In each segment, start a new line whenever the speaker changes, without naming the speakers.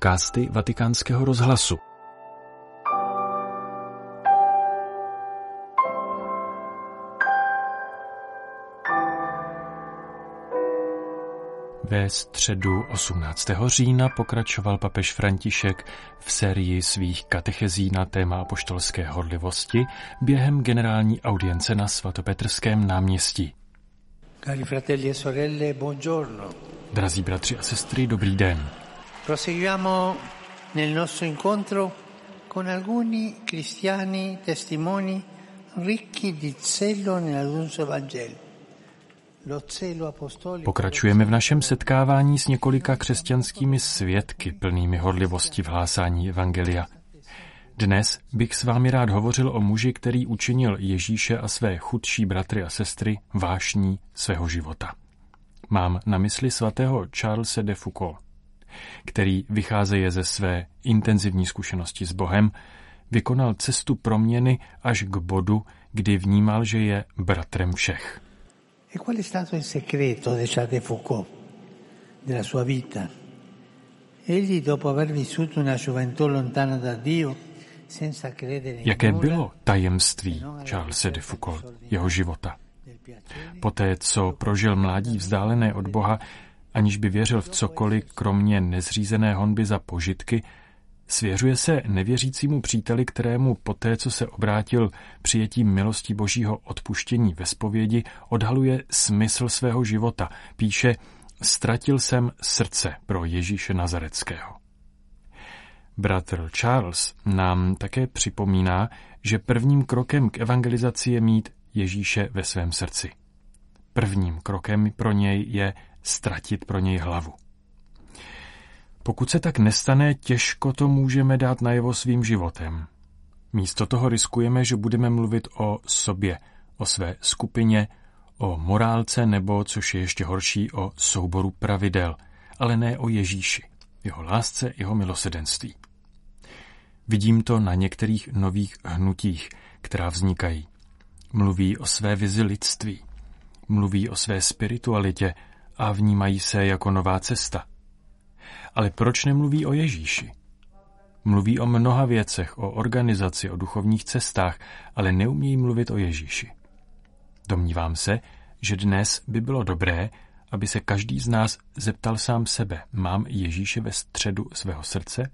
podcasty Vatikánského rozhlasu. Ve středu 18. října pokračoval papež František v sérii svých katechezí na téma apoštolské horlivosti během generální audience na svatopetrském náměstí.
Cari fratelli e sorelle, buongiorno.
Drazí bratři a sestry, dobrý den.
Proseguiamo nel nostro incontro con alcuni cristiani testimoni ricchi di zelo nell'annuncio Vangelo.
Pokračujeme v našem setkávání s několika křesťanskými svědky plnými horlivosti v hlásání Evangelia. Dnes bych s vámi rád hovořil o muži, který učinil Ježíše a své chudší bratry a sestry vášní svého života. Mám na mysli svatého Charlesa de Foucault, který vycházeje ze své intenzivní zkušenosti s Bohem, vykonal cestu proměny až k bodu, kdy vnímal, že je bratrem všech.
E qual è stato il segreto di Charles de Foucault, della sua vita? Egli, dopo aver vissuto una gioventù lontana da Dio, senza credere in
Jaké bylo tajemství Charlesa de Foucault, jeho života? Poté, co prožil mládí vzdálené od Boha, aniž by věřil v cokoliv, kromě nezřízené honby za požitky, svěřuje se nevěřícímu příteli, kterému poté, co se obrátil přijetím milosti božího odpuštění ve spovědi, odhaluje smysl svého života. Píše, ztratil jsem srdce pro Ježíše Nazareckého. Bratr Charles nám také připomíná, že prvním krokem k evangelizaci je mít Ježíše ve svém srdci. Prvním krokem pro něj je ztratit pro něj hlavu. Pokud se tak nestane, těžko to můžeme dát najevo svým životem. Místo toho riskujeme, že budeme mluvit o sobě, o své skupině, o morálce nebo, což je ještě horší, o souboru pravidel, ale ne o Ježíši, jeho lásce, jeho milosedenství. Vidím to na některých nových hnutích, která vznikají. Mluví o své vizi lidství, mluví o své spiritualitě a vnímají se jako nová cesta. Ale proč nemluví o Ježíši? Mluví o mnoha věcech, o organizaci, o duchovních cestách, ale neumějí mluvit o Ježíši. Domnívám se, že dnes by bylo dobré, aby se každý z nás zeptal sám sebe, mám Ježíše ve středu svého srdce?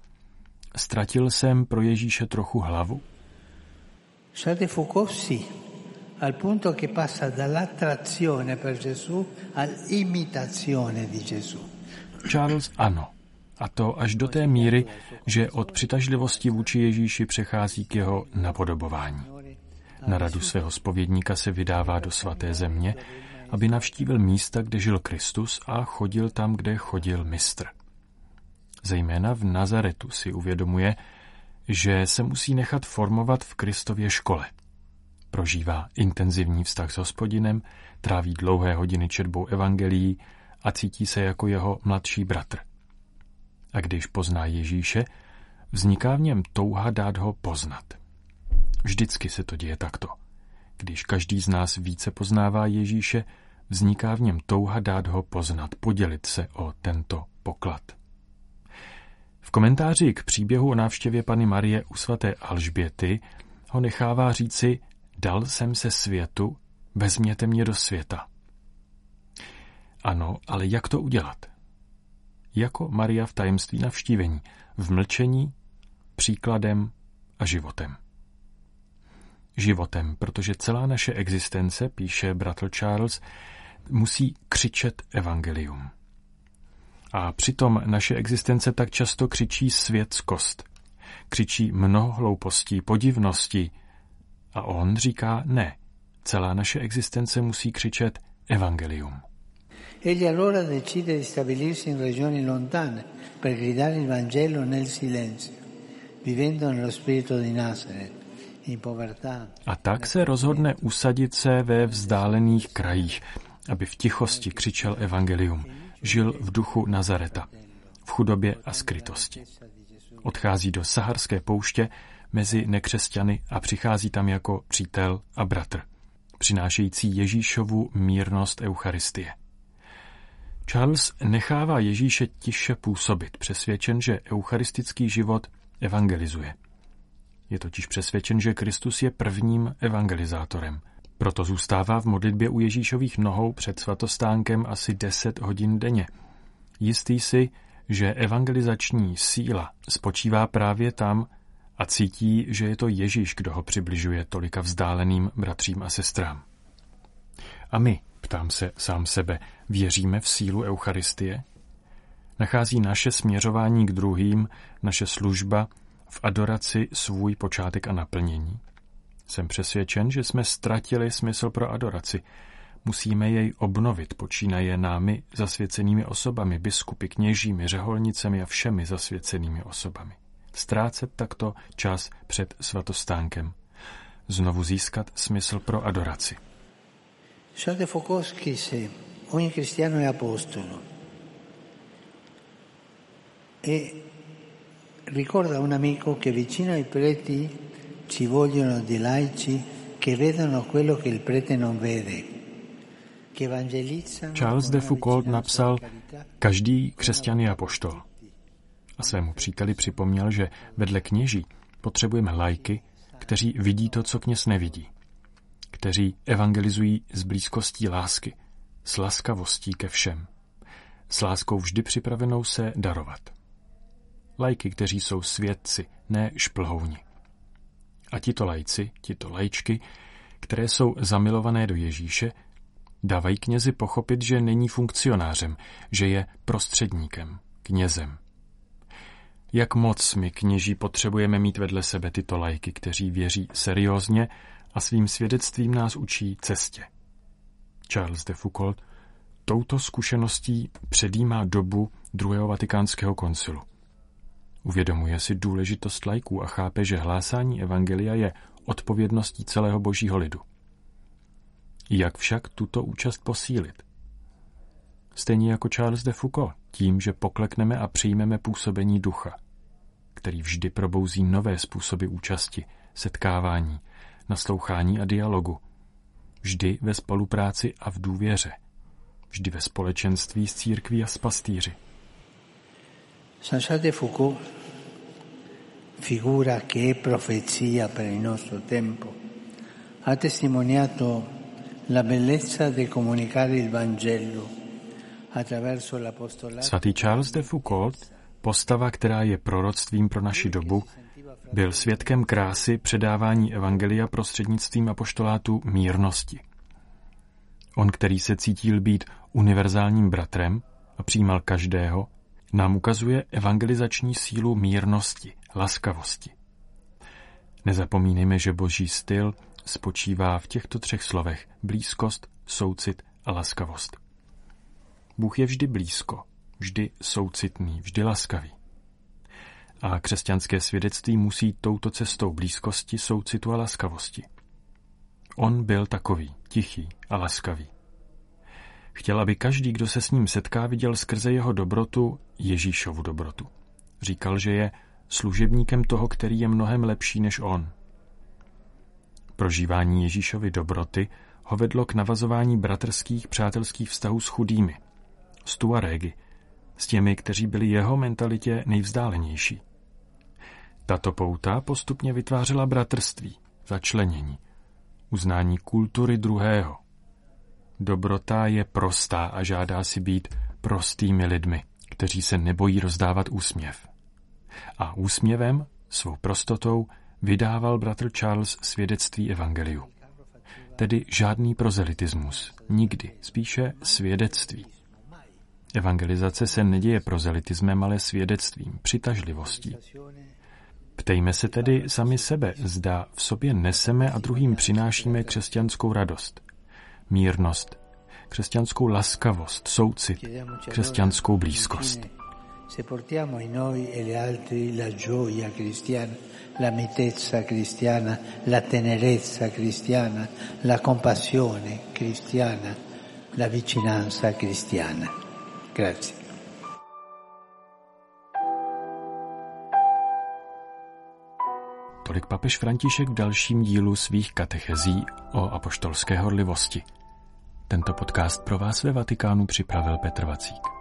Ztratil jsem pro Ježíše trochu hlavu?
Charles de Foucault sì, al punto che passa dall'attrazione per Gesù all'imitazione di Gesù.
Charles ano. A to až do té míry, že od přitažlivosti vůči Ježíši přechází k jeho napodobování. Na radu svého spovědníka se vydává do svaté země, aby navštívil místa, kde žil Kristus a chodil tam, kde chodil mistr. Zejména v Nazaretu si uvědomuje, že se musí nechat formovat v Kristově škole. Prožívá intenzivní vztah s hospodinem, tráví dlouhé hodiny četbou evangelií a cítí se jako jeho mladší bratr. A když pozná Ježíše, vzniká v něm touha dát ho poznat. Vždycky se to děje takto. Když každý z nás více poznává Ježíše, vzniká v něm touha dát ho poznat, podělit se o tento poklad. V komentáři k příběhu o návštěvě Pany Marie u svaté Alžběty ho nechává říci Dal jsem se světu, vezměte mě do světa. Ano, ale jak to udělat? Jako Maria v tajemství navštívení, v mlčení, příkladem a životem. Životem, protože celá naše existence, píše bratr Charles, musí křičet evangelium. A přitom naše existence tak často křičí světskost. Křičí mnoho hloupostí, podivností. A on říká ne. Celá naše existence musí křičet evangelium.
Egli allora decide di stabilirsi in regioni lontane per gridare il Vangelo nel silenzio, vivendo nello spirito di Nazareth.
A tak se rozhodne usadit se ve vzdálených krajích, aby v tichosti křičel evangelium. Žil v duchu Nazareta, v chudobě a skrytosti. Odchází do saharské pouště mezi nekřesťany a přichází tam jako přítel a bratr, přinášející Ježíšovu mírnost Eucharistie. Charles nechává Ježíše tiše působit, přesvědčen, že eucharistický život evangelizuje. Je totiž přesvědčen, že Kristus je prvním evangelizátorem. Proto zůstává v modlitbě u Ježíšových nohou před svatostánkem asi 10 hodin denně. Jistý si, že evangelizační síla spočívá právě tam a cítí, že je to Ježíš, kdo ho přibližuje tolika vzdáleným bratřím a sestrám. A my, ptám se sám sebe, věříme v sílu Eucharistie? Nachází naše směřování k druhým, naše služba v adoraci svůj počátek a naplnění? Jsem přesvědčen, že jsme ztratili smysl pro adoraci. Musíme jej obnovit, počínaje námi zasvěcenými osobami, biskupy, kněžími, řeholnicemi a všemi zasvěcenými osobami. Ztrácet takto čas před svatostánkem. Znovu získat smysl pro adoraci.
Charles de Foucault scrisse, ogni cristiano è apostolo e ricorda un amico che vicino ai preti ci vogliono dei laici che vedono quello che il prete non vede.
Charles de Foucault napsal, každý křesťan je apoštol. A svému příteli připomněl, že vedle kněží potřebujeme lajky, kteří vidí to, co kněz nevidí kteří evangelizují z blízkostí lásky, s laskavostí ke všem, s láskou vždy připravenou se darovat. Lajky, kteří jsou svědci, ne šplhouni. A tito lajci, tito lajčky, které jsou zamilované do Ježíše, dávají knězi pochopit, že není funkcionářem, že je prostředníkem, knězem. Jak moc my kněží potřebujeme mít vedle sebe tyto lajky, kteří věří seriózně a svým svědectvím nás učí cestě. Charles de Foucault touto zkušeností předjímá dobu druhého vatikánského koncilu. Uvědomuje si důležitost lajků a chápe, že hlásání evangelia je odpovědností celého božího lidu. Jak však tuto účast posílit? Stejně jako Charles de Foucault, tím, že poklekneme a přijmeme působení ducha, který vždy probouzí nové způsoby účasti, setkávání, naslouchání a dialogu. Vždy ve spolupráci a v důvěře. Vždy ve společenství s církví a s pastýři.
Jean-Charles de Foucault, figura che è profezia per il nostro tempo, ha testimoniato la bellezza di comunicare il Vangelo.
Svatý Charles de Foucault, postava, která je proroctvím pro naši dobu, byl svědkem krásy předávání evangelia prostřednictvím apoštolátu mírnosti. On, který se cítil být univerzálním bratrem a přijímal každého, nám ukazuje evangelizační sílu mírnosti, laskavosti. Nezapomínejme, že boží styl spočívá v těchto třech slovech blízkost, soucit a laskavost. Bůh je vždy blízko, vždy soucitný, vždy laskavý. A křesťanské svědectví musí touto cestou blízkosti, soucitu a laskavosti. On byl takový, tichý a laskavý. Chtěl, aby každý, kdo se s ním setká, viděl skrze jeho dobrotu Ježíšovu dobrotu. Říkal, že je služebníkem toho, který je mnohem lepší než on. Prožívání Ježíšovy dobroty ho vedlo k navazování bratrských přátelských vztahů s chudými, s Tuarégy, s těmi, kteří byli jeho mentalitě nejvzdálenější. Tato pouta postupně vytvářela bratrství, začlenění, uznání kultury druhého. Dobrota je prostá a žádá si být prostými lidmi, kteří se nebojí rozdávat úsměv. A úsměvem, svou prostotou, vydával bratr Charles svědectví evangeliu. Tedy žádný prozelitismus, nikdy, spíše svědectví. Evangelizace se neděje prozelitismem, ale svědectvím, přitažlivostí. Ptejme se tedy sami sebe, zda v sobě neseme a druhým přinášíme křesťanskou radost, mírnost, křesťanskou laskavost, soucit, křesťanskou blízkost. Se portiamo in noi e altri la gioia cristiana, la mitezza cristiana, la tenerezza cristiana, la compassione cristiana, la vicinanza cristiana. Grazie. Tolik papež František v dalším dílu svých katechezí o apoštolské horlivosti. Tento podcast pro vás ve Vatikánu připravil Petr Vacík.